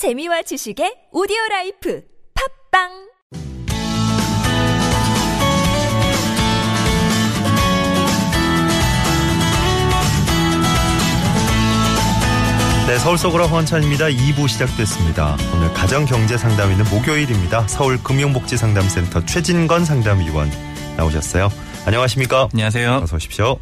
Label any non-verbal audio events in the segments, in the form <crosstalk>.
재미와 지식의 오디오 라이프 팟빵 네, 서울 속으로 헌찬입니다. 2부 시작됐습니다. 오늘 가정경제 상담 있는 목요일입니다. 서울금융복지상담센터 최진건 상담위원 나오셨어요. 안녕하십니까? 안녕하세요. 어서 오십시오.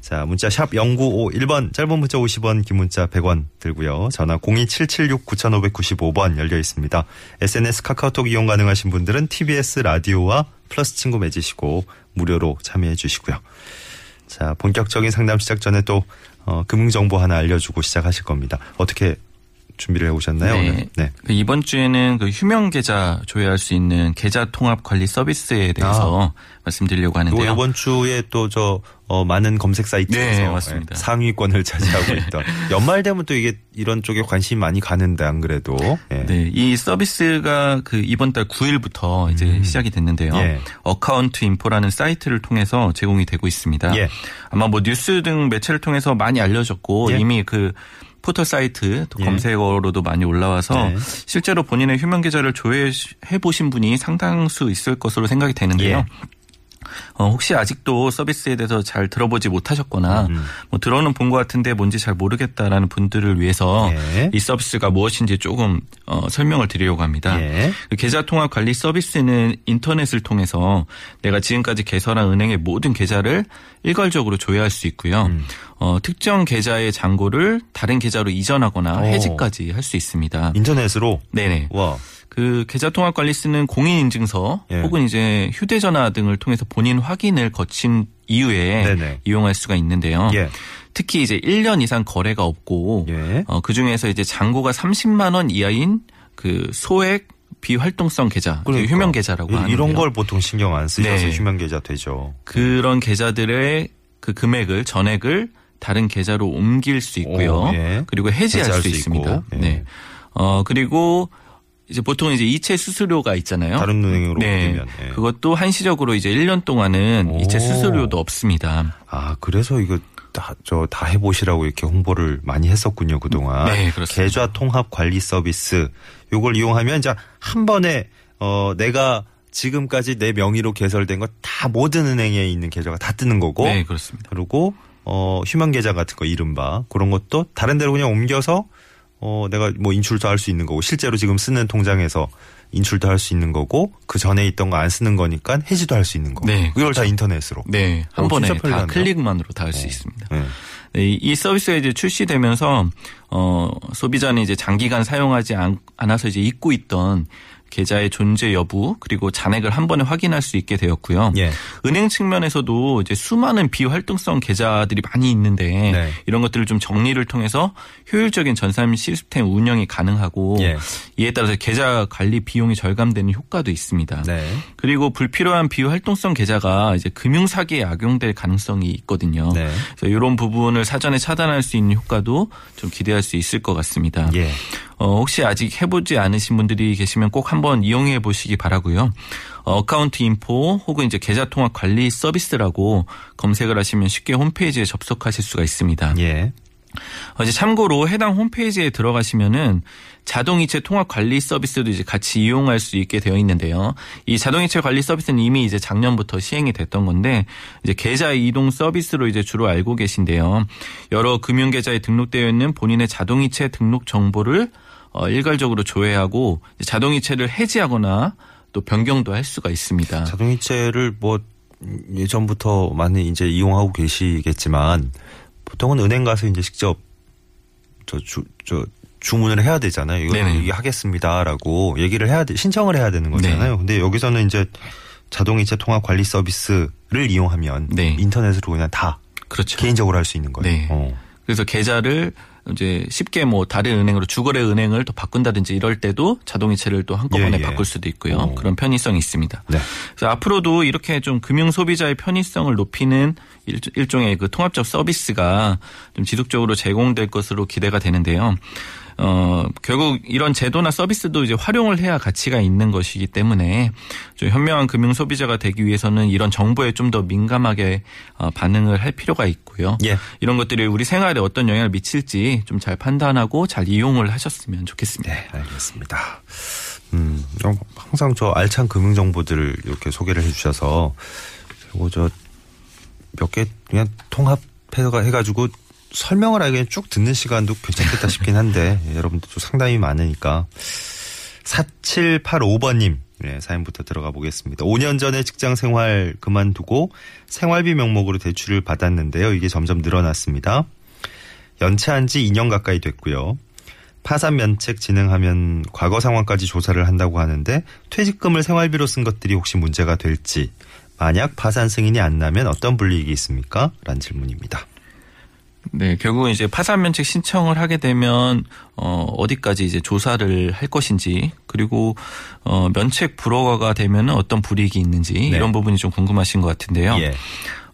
자, 문자 샵 0951번, 짧은 문자 50원, 긴 문자 100원 들고요. 전화 02776-9595번 열려 있습니다. SNS 카카오톡 이용 가능하신 분들은 TBS 라디오와 플러스 친구 맺으시고 무료로 참여해 주시고요. 자, 본격적인 상담 시작 전에 또 어, 금융정보 하나 알려주고 시작하실 겁니다. 어떻게 준비를 해오셨나요? 네. 오늘? 네. 그 이번 주에는 그 휴명 계좌 조회할 수 있는 계좌 통합 관리 서비스에 대해서 말씀드리려고 또 하는데요. 이번 주에 또저 어, 많은 검색 사이트에서 네. 예, 상위권을 차지하고 있던 연말 되면 또 이게 이런 쪽에 관심이 많이 가는데 안 그래도 예. 네, 이 서비스가 그 이번 달 9일부터 이제 시작이 됐는데요. 음. 예. Account Info라는 사이트를 통해서 제공이 되고 있습니다. 예. 아마 뭐 뉴스 등 매체를 통해서 많이 알려졌고 예. 이미 그 포털 사이트 또 예. 검색어로도 많이 올라와서 네. 실제로 본인의 휴면 계좌를 조회해 보신 분이 상당수 있을 것으로 생각이 되는데요. 예. 어, 혹시 아직도 서비스에 대해서 잘 들어보지 못하셨거나 음. 뭐 들어는 본 것 같은데 뭔지 잘 모르겠다라는 분들을 위해서 예. 이 서비스가 무엇인지 조금 어, 설명을 드리려고 합니다. 예. 그 계좌 통합 관리 서비스는 인터넷을 통해서 내가 지금까지 개설한 은행의 모든 계좌를 일괄적으로 조회할 수 있고요. 음. 어, 특정 계좌의 잔고를 다른 계좌로 이전하거나 오. 해지까지 할 수 있습니다. 인터넷으로 네네. 와 그 계좌 통합 관리 쓰는 공인 인증서 예. 혹은 이제 휴대 전화 등을 통해서 본인 확인을 거친 이후에 네네. 이용할 수가 있는데요. 예. 특히 이제 1년 이상 거래가 없고 예. 어, 그 중에서 이제 잔고가 30만 원 이하인 그 소액 비활동성 계좌, 그 그러니까. 휴명 계좌라고 이- 하는데요. 이런 걸 보통 신경 안 쓰셔서 네. 휴면 계좌 되죠. 그런 계좌들의 그 금액을 전액을 다른 계좌로 옮길 수 있고요. 오, 예. 그리고 해지할, 해지할 수, 수 있습니다. 예. 네. 어 그리고 이제 보통 이제 이체 수수료가 있잖아요. 다른 은행으로 네. 옮기면, 예. 그것도 한시적으로 이제 1년 동안은 오. 이체 수수료도 없습니다. 아 그래서 이거 다 저 다 해보시라고 이렇게 홍보를 많이 했었군요 그동안. 네, 그렇습니다. 계좌 통합 관리 서비스 요걸 이용하면 이제 한 번에 어 내가 지금까지 내 명의로 개설된 거 다 모든 은행에 있는 계좌가 다 뜨는 거고. 네, 그렇습니다. 그리고 어 휴면 계좌 같은 거 이른바 그런 것도 다른 데로 그냥 옮겨서 어 내가 뭐 인출도 할 수 있는 거고 실제로 지금 쓰는 통장에서 인출도 할 수 있는 거고 그 전에 있던 거 안 쓰는 거니까 해지도 할 수 있는 거. 네, 이걸 다 인터넷으로. 네, 한 오, 번에 다. 클릭만으로 다 할수 있습니다. 네. 네, 이- 이 서비스가 이제 출시되면서 어 소비자는 이제 장기간 사용하지 않, 않아서 이제 잊고 있던 계좌의 존재 여부 그리고 잔액을 한 번에 확인할 수 있게 되었고요. 예. 은행 측면에서도 이제 수많은 비활동성 계좌들이 많이 있는데 네. 이런 것들을 좀 정리를 통해서 효율적인 전산 시스템 운영이 가능하고 예. 이에 따라서 계좌 관리 비용이 절감되는 효과도 있습니다. 네. 그리고 불필요한 비활동성 계좌가 이제 금융 사기에 악용될 가능성이 있거든요. 네. 그래서 이런 부분을 사전에 차단할 수 있는 효과도 좀 기대할 수 있을 것 같습니다. 예. 어, 혹시 아직 해보지 않으신 분들이 계시면 꼭 한번 이용해 보시기 바라고요. 어, Account Info 혹은 이제 계좌 통합 관리 서비스라고 검색을 하시면 쉽게 홈페이지에 접속하실 수가 있습니다. 예. 어, 이제 참고로 해당 홈페이지에 들어가시면은 자동이체 통합 관리 서비스도 이제 같이 이용할 수 있게 되어 있는데요. 이 자동이체 관리 서비스는 이미 이제 작년부터 시행이 됐던 건데 이제 계좌 이동 서비스로 이제 주로 알고 계신데요. 여러 금융 계좌에 등록되어 있는 본인의 자동이체 등록 정보를 어, 일괄적으로 조회하고 자동이체를 해지하거나 또 변경도 할 수가 있습니다. 자동이체를 뭐 예전부터 많이 이제 이용하고 계시겠지만 보통은 은행 가서 이제 직접 저 주 저 주문을 해야 되잖아요. 이거 네네. 하겠습니다라고 얘기를 해야 돼 신청을 해야 되는 거잖아요. 네. 근데 여기서는 이제 자동이체 통합 관리 서비스를 이용하면 네. 인터넷으로 그냥 다 그렇죠. 개인적으로 할 수 있는 거예요. 네. 어. 그래서 계좌를 이제 쉽게 뭐 다른 은행으로 주거래 은행을 또 바꾼다든지 이럴 때도 자동이체를 또 한꺼번에 예, 예. 바꿀 수도 있고요. 어. 그런 편의성이 있습니다. 네. 그래서 앞으로도 이렇게 좀 금융 소비자의 편의성을 높이는 일- 일종의 그 통합적 서비스가 좀 지속적으로 제공될 것으로 기대가 되는데요. 어, 결국 이런 제도나 서비스도 이제 활용을 해야 가치가 있는 것이기 때문에 좀 현명한 금융 소비자가 되기 위해서는 이런 정보에 좀 더 민감하게 어, 반응을 할 필요가 있고요. 예. 이런 것들이 우리 생활에 어떤 영향을 미칠지 좀 잘 판단하고 잘 이용을 하셨으면 좋겠습니다. 네, 알겠습니다. 음, 어, 항상 저 알찬 금융 정보들을 이렇게 소개를 해주셔서 그리고 저 몇 개 그냥 통합 해가 해가지고 설명을 하기엔 쭉 듣는 시간도 괜찮겠다 싶긴 한데 <laughs> 예, 여러분들도 상당히 많으니까 4785번님 네, 사연부터 들어가 보겠습니다. 5년 전에 직장 생활 그만두고 생활비 명목으로 대출을 받았는데요. 이게 점점 늘어났습니다. 연체한 지 2년 가까이 됐고요. 파산 면책 진행하면 과거 상황까지 조사를 한다고 하는데 퇴직금을 생활비로 쓴 것들이 혹시 문제가 될지 만약 파산 승인이 안 나면 어떤 불이익이 있습니까? 라는 질문입니다. 네, 결국은 이제 파산 면책 신청을 하게 되면 어 어디까지 이제 조사를 할 것인지 그리고 어 면책 불허가 되면 어떤 불이익이 있는지 네. 이런 부분이 좀 궁금하신 것 같은데요. 예.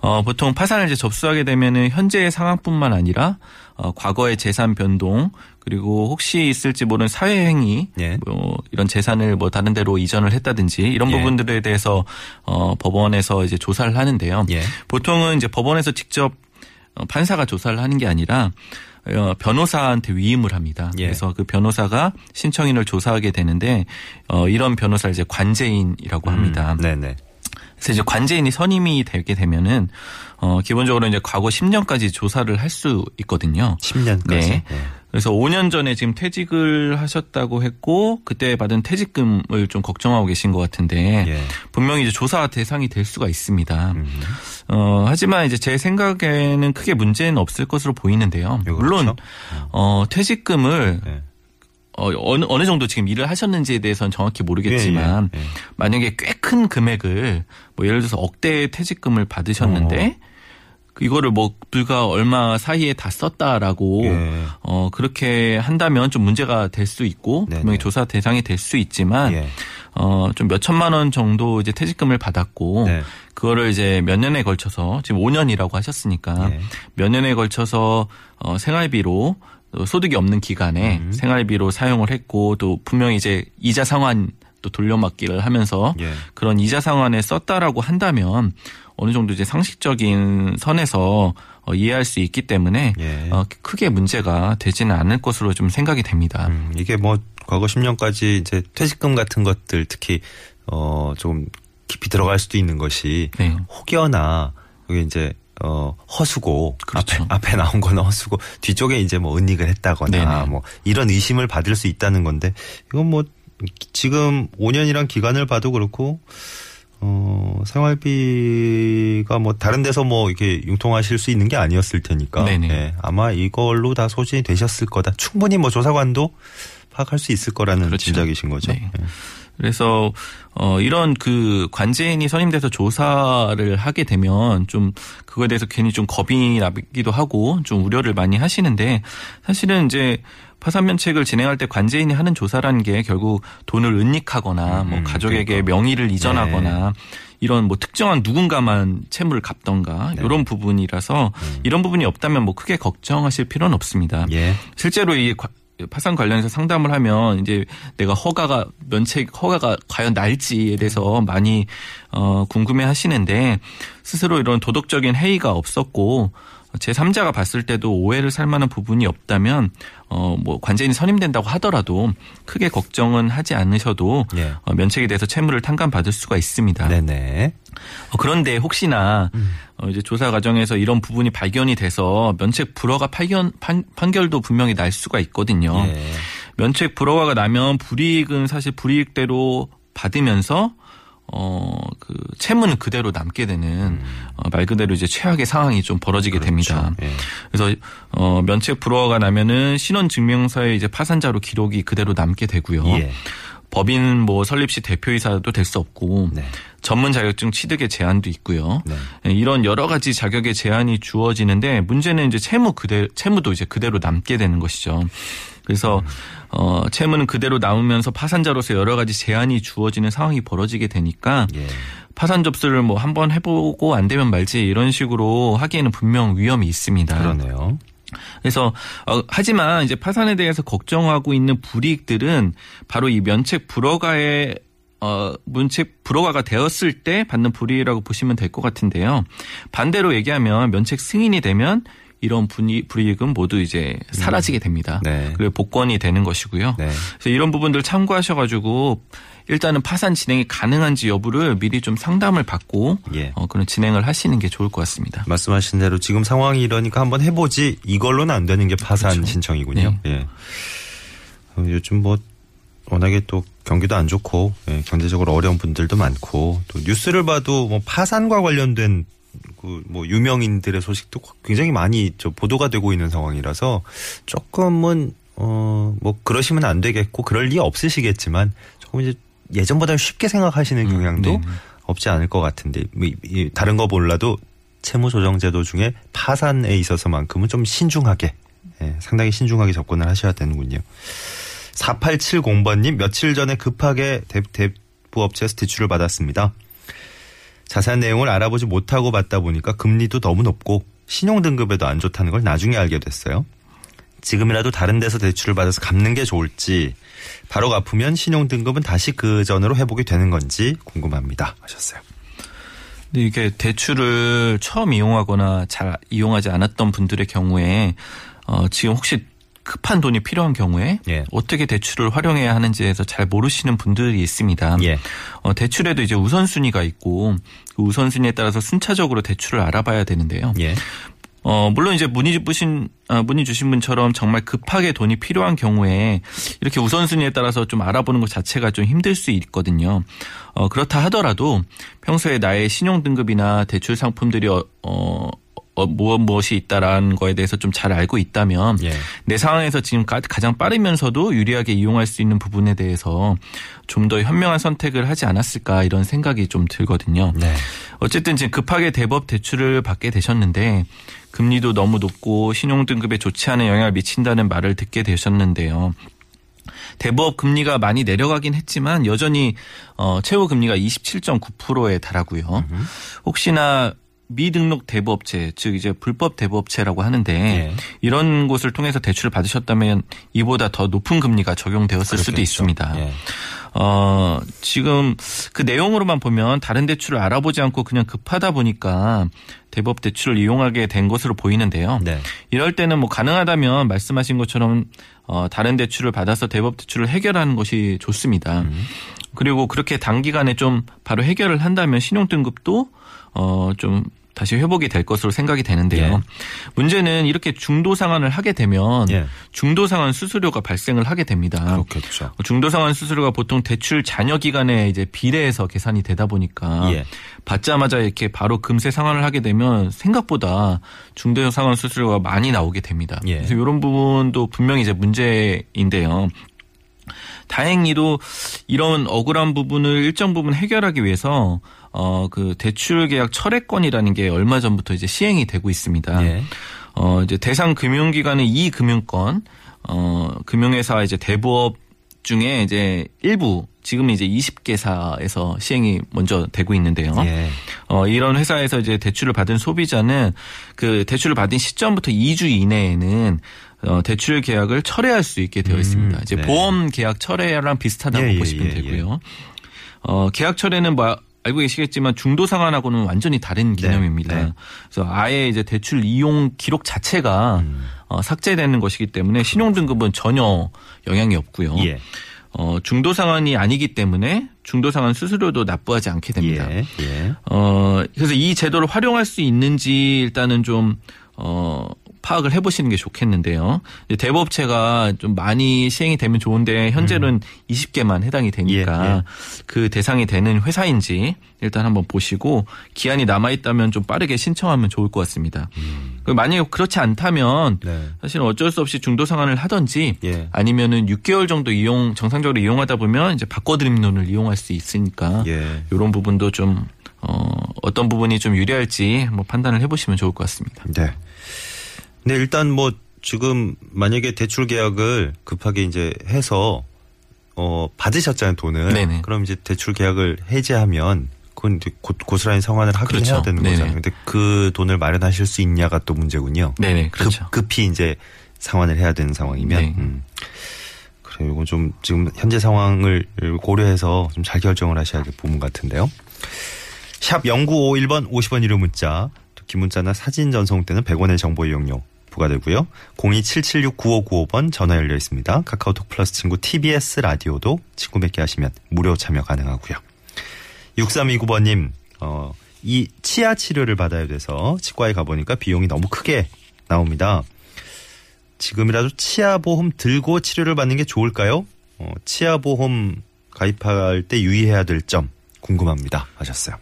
어 보통 파산을 이제 접수하게 되면은 현재의 상황뿐만 아니라 어 과거의 재산 변동 그리고 혹시 있을지 모르는 사회 행위 예. 뭐 이런 재산을 뭐 다른 데로 이전을 했다든지 이런 예. 부분들에 대해서 어 법원에서 이제 조사를 하는데요. 예. 보통은 이제 법원에서 직접 어, 판사가 조사를 하는 게 아니라 어, 변호사한테 위임을 합니다. 예. 그래서 그 변호사가 신청인을 조사하게 되는데 어, 이런 변호사를 이제 관제인이라고 합니다. 음, 네네. 그래서 이제 관제인이 선임이 되게 되면은 어 기본적으로 이제 과거 10년까지 조사를 할 수 있거든요. 10년까지. 네. 그래서 5년 전에 지금 퇴직을 하셨다고 했고 그때 받은 퇴직금을 좀 걱정하고 계신 것 같은데 예. 분명히 이제 조사 대상이 될 수가 있습니다. 음. 어 하지만 이제 제 생각에는 크게 문제는 없을 것으로 보이는데요. 예, 물론 그렇죠. 어 퇴직금을 네. 어, 어느 어느 정도 지금 일을 하셨는지에 대해서는 정확히 모르겠지만 예, 예, 예. 만약에 꽤 큰 금액을 뭐 예를 들어서 억대의 퇴직금을 받으셨는데 그 이거를 뭐 불과 얼마 사이에 다 썼다라고 예. 어 그렇게 한다면 좀 문제가 될 수 있고 네네. 분명히 조사 대상이 될 수 있지만 예. 어좀 몇 천만 원 정도 이제 퇴직금을 받았고 네. 그거를 이제 몇 년에 걸쳐서 지금 5년이라고 하셨으니까 예. 몇 년에 걸쳐서 어 생활비로 또 소득이 없는 기간에 음. 생활비로 사용을 했고 또 분명히 이제 이자 상환 또 돌려막기를 하면서 예. 그런 이자 상환에 썼다라고 한다면 어느 정도 이제 상식적인 선에서 어, 이해할 수 있기 때문에 예. 어, 크게 문제가 되지는 않을 것으로 좀 생각이 됩니다. 음, 이게 뭐 과거 10년까지 이제 퇴직금 같은 것들 특히 어 조금 깊이 들어갈 수도 있는 것이 네. 혹여나 여기 이제 어 허수고 그렇죠. 앞에 앞에 나온 거는 허수고 뒤쪽에 이제 뭐 은닉을 했다거나 네네. 뭐 이런 의심을 받을 수 있다는 건데 이건 뭐 지금 5년이란 기간을 봐도 그렇고 어 생활비가 뭐 다른 데서 뭐 이렇게 융통하실 수 있는 게 아니었을 테니까 네네. 예, 아마 이걸로 다 소진이 되셨을 거다. 충분히 뭐 조사관도 파악할 수 있을 거라는 그렇죠. 짐작이신 거죠. 네. 예. 그래서 어 이런 그 관제인이 선임돼서 조사를 하게 되면 좀 그거에 대해서 괜히 좀 겁이 나기도 하고 좀 우려를 많이 하시는데 사실은 이제 파산 면책을 진행할 때 관제인이 하는 조사라는 게 결국 돈을 은닉하거나 뭐 음, 가족에게 그러니까. 명의를 이전하거나 이런 뭐 특정한 누군가만 채무를 갚던가 네. 이런 부분이라서 이런 부분이 없다면 뭐 크게 걱정하실 필요는 없습니다. 예. 실제로 이 과- 파산 관련해서 상담을 하면 이제 내가 허가가 면책 허가가 과연 날지에 대해서 많이 어 궁금해 하시는데 스스로 이런 도덕적인 해이가 없었고 제 3자가 봤을 때도 오해를 살 만한 부분이 없다면 어뭐 관제인이 선임된다고 하더라도 크게 걱정은 하지 않으셔도 예. 어, 면책에 대해서 채무를 탕감받을 수가 있습니다. 네네. 어, 그런데 혹시나 어, 이제 조사 과정에서 이런 부분이 발견이 돼서 면책 불허가 판결, 판, 판결도 분명히 날 수가 있거든요. 예. 면책 불허가 나면 불이익은 사실 불이익대로 받으면서 어, 그, 채무는 그대로 남게 되는, 어, 말 그대로 이제 최악의 상황이 좀 벌어지게 됩니다. 예. 그래서, 어, 면책 불허가 나면은 신원증명서에 이제 파산자로 기록이 그대로 남게 되고요. 예. 법인 뭐 설립 시 대표이사도 될 수 없고, 네. 전문 자격증 취득의 제한도 있고요. 네. 예, 이런 여러 가지 자격의 제한이 주어지는데 문제는 이제 채무 그대 채무도 이제 그대로 남게 되는 것이죠. 그래서 어 채무는 그대로 남으면서 파산자로서 여러 가지 제한이 주어지는 상황이 벌어지게 되니까 예. 파산 접수를 뭐 한번 해보고 안 되면 말지 이런 식으로 하기에는 분명 위험이 있습니다. 그러네요. 그래서 어, 하지만 이제 파산에 대해서 걱정하고 있는 불이익들은 바로 이 면책 불허가의 어, 문책 불허가가 되었을 때 받는 불이익이라고 보시면 될 것 같은데요. 반대로 얘기하면 면책 승인이 되면 이런 분이, 불이익은 모두 이제 사라지게 됩니다. 네. 그리고 복권이 되는 것이고요. 네. 그래서 이런 부분들 참고하셔가지고 일단은 파산 진행이 가능한지 여부를 미리 좀 상담을 받고 예. 어, 그런 진행을 하시는 게 좋을 것 같습니다. 말씀하신 대로 지금 상황이 이러니까 한번 해보지 이걸로는 안 되는 게 파산 그렇죠. 신청이군요. 예. 어, 요즘 뭐 워낙에 또 경기도 안 좋고 예, 경제적으로 어려운 분들도 많고 또 뉴스를 봐도 뭐 파산과 관련된 그 뭐 유명인들의 소식도 굉장히 많이 저 보도가 되고 있는 상황이라서 조금은 어 뭐 그러시면 안 되겠고 그럴 리 없으시겠지만 조금 이제 예전보다 쉽게 생각하시는 경향도 네네. 없지 않을 것 같은데 뭐 이- 이 다른 거 몰라도 채무조정제도 중에 파산에 있어서만큼은 좀 신중하게 예, 상당히 신중하게 접근을 하셔야 되는군요. 4870번님 며칠 전에 급하게 대, 대부업체에서 대출을 받았습니다. 자세한 내용을 알아보지 못하고 받다 보니까 금리도 너무 높고 신용 등급에도 안 좋다는 걸 나중에 알게 됐어요. 지금이라도 다른 데서 대출을 받아서 갚는 게 좋을지 바로 갚으면 신용 등급은 다시 그 전으로 회복이 되는 건지 궁금합니다 하셨어요. 근데 이게 대출을 처음 이용하거나 잘 이용하지 않았던 분들의 경우에 어, 지금 혹시 급한 돈이 필요한 경우에 예. 어떻게 대출을 활용해야 하는지에서 잘 모르시는 분들이 있습니다. 예. 어, 대출에도 이제 우선순위가 있고 그 우선순위에 따라서 순차적으로 대출을 알아봐야 되는데요. 예. 어, 물론 이제 문의 주신, 아, 문의 주신 분처럼 정말 급하게 돈이 필요한 경우에 이렇게 우선순위에 따라서 좀 알아보는 것 자체가 좀 힘들 수 있거든요. 어, 그렇다 하더라도 평소에 나의 신용등급이나 대출 상품들이 어, 어, 어, 무엇 무엇이 있다라는 거에 대해서 좀 잘 알고 있다면 예. 내 상황에서 지금 가- 가장 빠르면서도 유리하게 이용할 수 있는 부분에 대해서 좀 더 현명한 선택을 하지 않았을까 이런 생각이 좀 들거든요. 네. 어쨌든 지금 급하게 대법 대출을 받게 되셨는데 금리도 너무 높고 신용 등급에 좋지 않은 영향을 미친다는 말을 듣게 되셨는데요. 대법 금리가 많이 내려가긴 했지만 여전히 어 최고 금리가 27.9%에 달하고요. 혹시나 미등록 대부업체, 즉 이제 불법 대부업체라고 하는데 예. 이런 곳을 통해서 대출을 받으셨다면 이보다 더 높은 금리가 적용되었을 수도. 있습니다. 예. 어, 지금 그 내용으로만 보면 다른 대출을 알아보지 않고 그냥 급하다 보니까 대법 대출을 이용하게 된 것으로 보이는데요. 네. 이럴 때는 뭐 가능하다면 말씀하신 것처럼 어, 다른 대출을 받아서 대법 대출을 해결하는 것이 좋습니다. 그리고 그렇게 단기간에 좀 바로 해결을 한다면 신용등급도 어, 좀 다시 회복이 될 것으로 생각이 되는데요. 예. 문제는 이렇게 중도 상환을 하게 되면 예. 중도 상환 수수료가 발생을 하게 됩니다. 그렇겠죠. 중도 상환 수수료가 보통 대출 잔여 기간에 이제 비례해서 계산이 되다 보니까 예. 받자마자 이렇게 바로 금세 상환을 하게 되면 생각보다 중도 상환 수수료가 많이 나오게 됩니다. 예. 그래서 이런 부분도 분명히 이제 문제인데요. 다행히도 이런 억울한 부분을 일정 부분 해결하기 위해서 어 그 대출 계약 철회권이라는 게 얼마 전부터 이제 시행이 되고 있습니다. 예. 어 이제 대상 금융기관의 이 금융권 어 금융회사 이제 대부업 중에 이제 일부 지금 이제 20개사에서 시행이 먼저 되고 있는데요. 예. 어, 이런 회사에서 이제 대출을 받은 소비자는 그 대출을 받은 시점부터 2주 이내에는 어, 대출 계약을 철회할 수 있게 되어 있습니다. 이제 네. 보험 계약 철회랑 비슷하다고 예, 예, 보시면 예, 되고요. 어, 계약 철회는 뭐 알고 계시겠지만 중도 상환하고는 완전히 다른 개념입니다. 네. 그래서 아예 이제 대출 이용 기록 자체가 음. 어, 삭제되는 것이기 때문에 신용 등급은 전혀 영향이 없고요. 예. 어, 중도 상환이 아니기 때문에 중도 상환 수수료도 납부하지 않게 됩니다. 예. 예. 어, 그래서 이 제도를 활용할 수 있는지 일단은 좀, 어, 파악을 해보시는 게 좋겠는데요. 대법체가 좀 많이 시행이 되면 좋은데 현재는 20개만 해당이 되니까 음. 예, 예. 그 대상이 되는 회사인지 일단 한번 보시고 기한이 남아 있다면 좀 빠르게 신청하면 좋을 것 같습니다. 그리고 만약에 그렇지 않다면 음. 네. 사실은 어쩔 수 없이 중도 상환을 하든지 예. 아니면은 6개월 정도 이용 정상적으로 이용하다 보면 이제 바꿔드림론을 이용할 수 있으니까 예. 이런 부분도 좀 어, 어떤 부분이 좀 유리할지 한번 판단을 해보시면 좋을 것 같습니다. 네. 근데 일단 뭐 지금 만약에 대출 계약을 급하게 이제 해서 어 받으셨잖아요 돈을. 네네. 그럼 이제 대출 계약을 해지하면 그건 이제 고, 고스란히 성환을 하긴 그렇죠. 해야 되는 네네. 거잖아요. 근데 그 돈을 마련하실 수 있냐가 또 문제군요. 네네, 그렇죠. 급, 급히 이제 상환을 해야 되는 상황이면. 네. 음. 그래요. 이건 좀 지금 현재 상황을 고려해서 좀 잘 결정을 하셔야 될 부분 같은데요. 샵 0951번 50원 유료 문자, 또 기문자나 사진 전송 때는 100원의 정보 이용료 부과되고요. 027769595번 전화 열려 있습니다. 카카오톡 플러스 친구 TBS 라디오도 친구 맺게 하시면 무료 참여 가능하고요. 6329번님, 어, 이 치아 치료를 받아야 돼서 치과에 가보니까 비용이 너무 크게 나옵니다. 지금이라도 치아 보험 들고 치료를 받는 게 좋을까요? 어, 치아 보험 가입할 때 유의해야 될 점 궁금합니다. 하셨어요.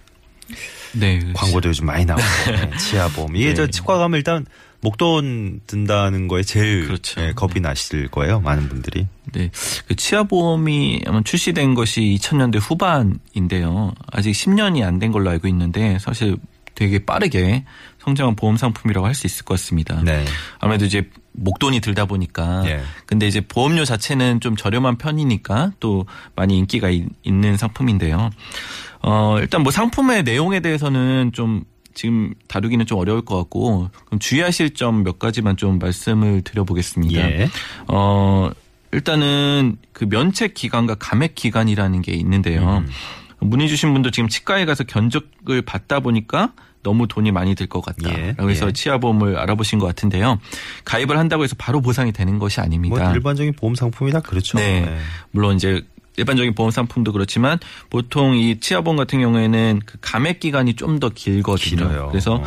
네. 광고도 요즘 많이 나오고 네, <laughs> 치아 보험. 이게 네. 저 치과 가면 일단 목돈 든다는 거에 제일 그렇죠. 예, 겁이 나실 거예요. 많은 분들이. 네. 그 치아보험이 아마 출시된 것이 2000년대 후반인데요. 아직 10년이 안 된 걸로 알고 있는데 사실 되게 빠르게 성장한 보험 상품이라고 할 수 있을 것 같습니다. 네. 아무래도 이제 목돈이 들다 보니까 예. 근데 이제 보험료 자체는 좀 저렴한 편이니까 또 많이 인기가 있, 는 상품인데요. 어, 일단 뭐 상품의 내용에 대해서는 좀 지금 다루기는 좀 어려울 것 같고 그럼 주의하실 점 몇 가지만 좀 말씀을 드려보겠습니다. 예. 어, 일단은 그 면책 기간과 감액 기간이라는 게 있는데요. 음. 문의 주신 분도 지금 치과에 가서 견적을 받다 보니까 너무 돈이 많이 들 것 같다. 예, 그래서 예. 치아보험을 알아보신 것 같은데요. 가입을 한다고 해서 바로 보상이 되는 것이 뭐 아닙니다. 일반적인 보험 상품이 다 그렇죠. 네. 네. 물론 이제 일반적인 보험 상품도 그렇지만 보통 이 치아보험 같은 경우에는 그 감액 기간이 좀 더 길거든요. 길어요. 그래서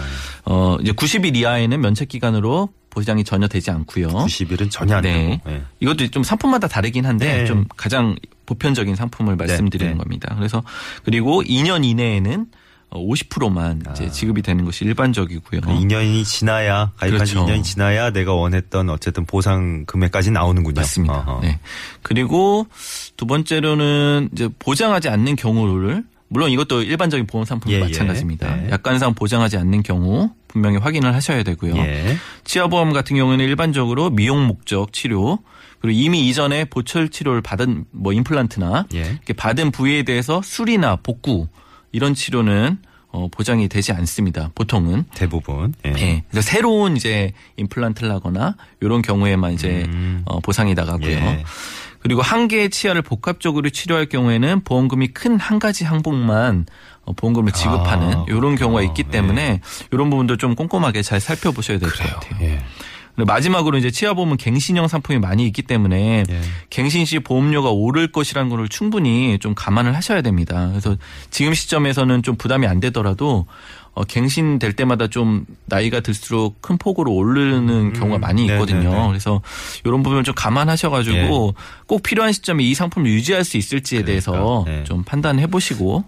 어 이제 90일 이하에는 면책 기간으로 보장이 전혀 되지 않고요. 90일은 전혀 안 네. 되고. 예. 이것도 좀 상품마다 다르긴 한데 네. 좀 가장 보편적인 상품을 말씀드리는 네. 겁니다. 그래서 그리고 2년 이내에는 50%만 이제 아. 지급이 되는 것이 일반적이고요. 그 2년이 지나야 가입한 지 그렇죠. 2년이 지나야 내가 원했던 어쨌든 보상 금액까지 나오는군요. 맞습니다. 어허. 네. 그리고 두 번째로는 이제 보장하지 않는 경우를 물론 이것도 일반적인 보험 상품과 예, 예. 마찬가지입니다. 네. 약관상 보장하지 않는 경우 분명히 확인을 하셔야 되고요. 예. 치아보험 같은 경우에는 일반적으로 미용 목적 치료 그리고 이미 이전에 보철 치료를 받은 뭐 임플란트나 예. 이렇게 받은 부위에 대해서 수리나 복구 이런 치료는 어, 보장이 되지 않습니다. 보통은. 대부분. 예. 예. 그래서 새로운 이제 임플란트를 하거나 이런 경우에만 이제 음. 어, 보상이 나가고요. 예. 그리고 한 개의 치아를 복합적으로 치료할 경우에는 보험금이 큰 한 가지 항목만 어, 보험금을 지급하는 아, 이런 경우가 있기. 때문에 이런 부분도 좀 꼼꼼하게 잘 살펴보셔야 될 것 같아요. 예. 마지막으로 이제 치아보험은 갱신형 상품이 많이 있기 때문에 예. 갱신 시 보험료가 오를 것이라는 것을 충분히 좀 감안을 하셔야 됩니다. 그래서 지금 시점에서는 좀 부담이 안 되더라도 어, 갱신될 때마다 좀 나이가 들수록 큰 폭으로 오르는 경우가 많이 네, 있거든요. 네, 네. 그래서 이런 부분을 좀 감안하셔가지고 꼭 필요한 시점에 이 상품을 유지할 수 있을지에 대해서 그러니까, 네. 좀 판단해 보시고 어,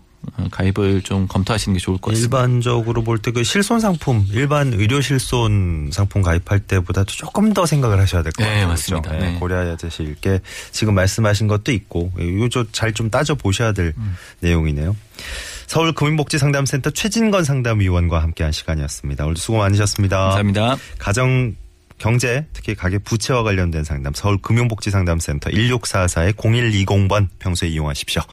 가입을 좀 검토하시는 게 좋을 것 같습니다. 일반적으로 볼 때 그 실손 상품, 일반 의료 실손 상품 가입할 때보다도 조금 더 생각을 하셔야 될것 네, 같아요. 맞습니다. 그렇죠? 예, 네. 고려해야 되실 게 지금 말씀하신 것도 있고 이거 잘 좀 따져 보셔야 될 음. 내용이네요. 서울 금융복지상담센터 최진건 상담위원과 함께한 시간이었습니다. 오늘 수고 많으셨습니다. 감사합니다. 가정 경제 특히 가계 부채와 관련된 상담 서울 금융복지상담센터 1644의 0120번 평소에 이용하십시오.